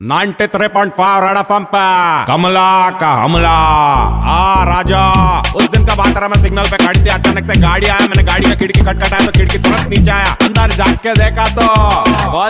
Ninety three point five Red F पे। कमला का हमला। आ राजा उस दिन का बात रहा मैं सिग्नल पे खड़ी थी अचानक से गाड़ी आया मैंने गाड़ी का खिड़की खटखटाया तो खिड़की तुरंत नीचे आया अंदर जाग के देखा तो।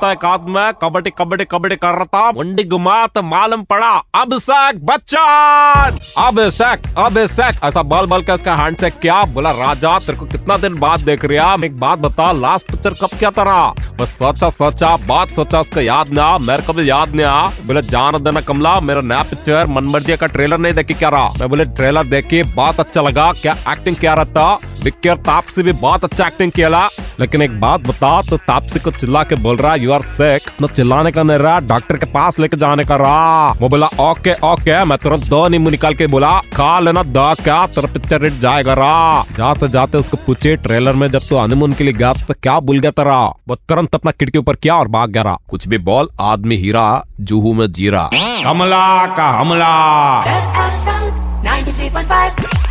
तो एक आदमी में कबड्डी कबड्डी कबड्डी कर रहा था मुंडी घुमा तो मालूम पड़ा अब अभिषेक बच्चन अभिषेक अभिषेक ऐसा बल बल के उसका हैंड से क्या बोला राजा तेरे को कितना दिन बाद देख रहा एक बात बता लास्ट पिक्चर कब क्या तरह बस सोचा सोचा, बात सोचा, उसका याद ना मेरे को भी याद नहीं आ। बोले, जान देना कमला, मेरा नया पिक्चर मनमर्जी का ट्रेलर नहीं देखी क्या रहा? मैं बोले ट्रेलर देखी बहुत अच्छा लगा, क्या एक्टिंग क्या रहता? विक्की और तापसी भी बहुत अच्छा एक्टिंग किया लेकिन एक बात बता तो तापसी को चिल्ला के बोल रहा यू आर सिक तो चिल्लाने का नहीं रहा डॉक्टर के पास लेके जाने का रहा। वो बोला ओके ओके मैं तुरंत दो नींबू निकाल के बोला, खा लेना, दो क्या? तेरा पिक्चर रेट जाएगा रहा जाते जाते उसको पूछे ट्रेलर में जब तू हनीमून के लिए गया तो क्या भूल गया तेरा? वो तुरंत अपना खिड़की ऊपर किया और भाग गया रहा कुछ भी बोल, आदमी हीरा, जूहू में जीरा। कमला का हमला। 93.5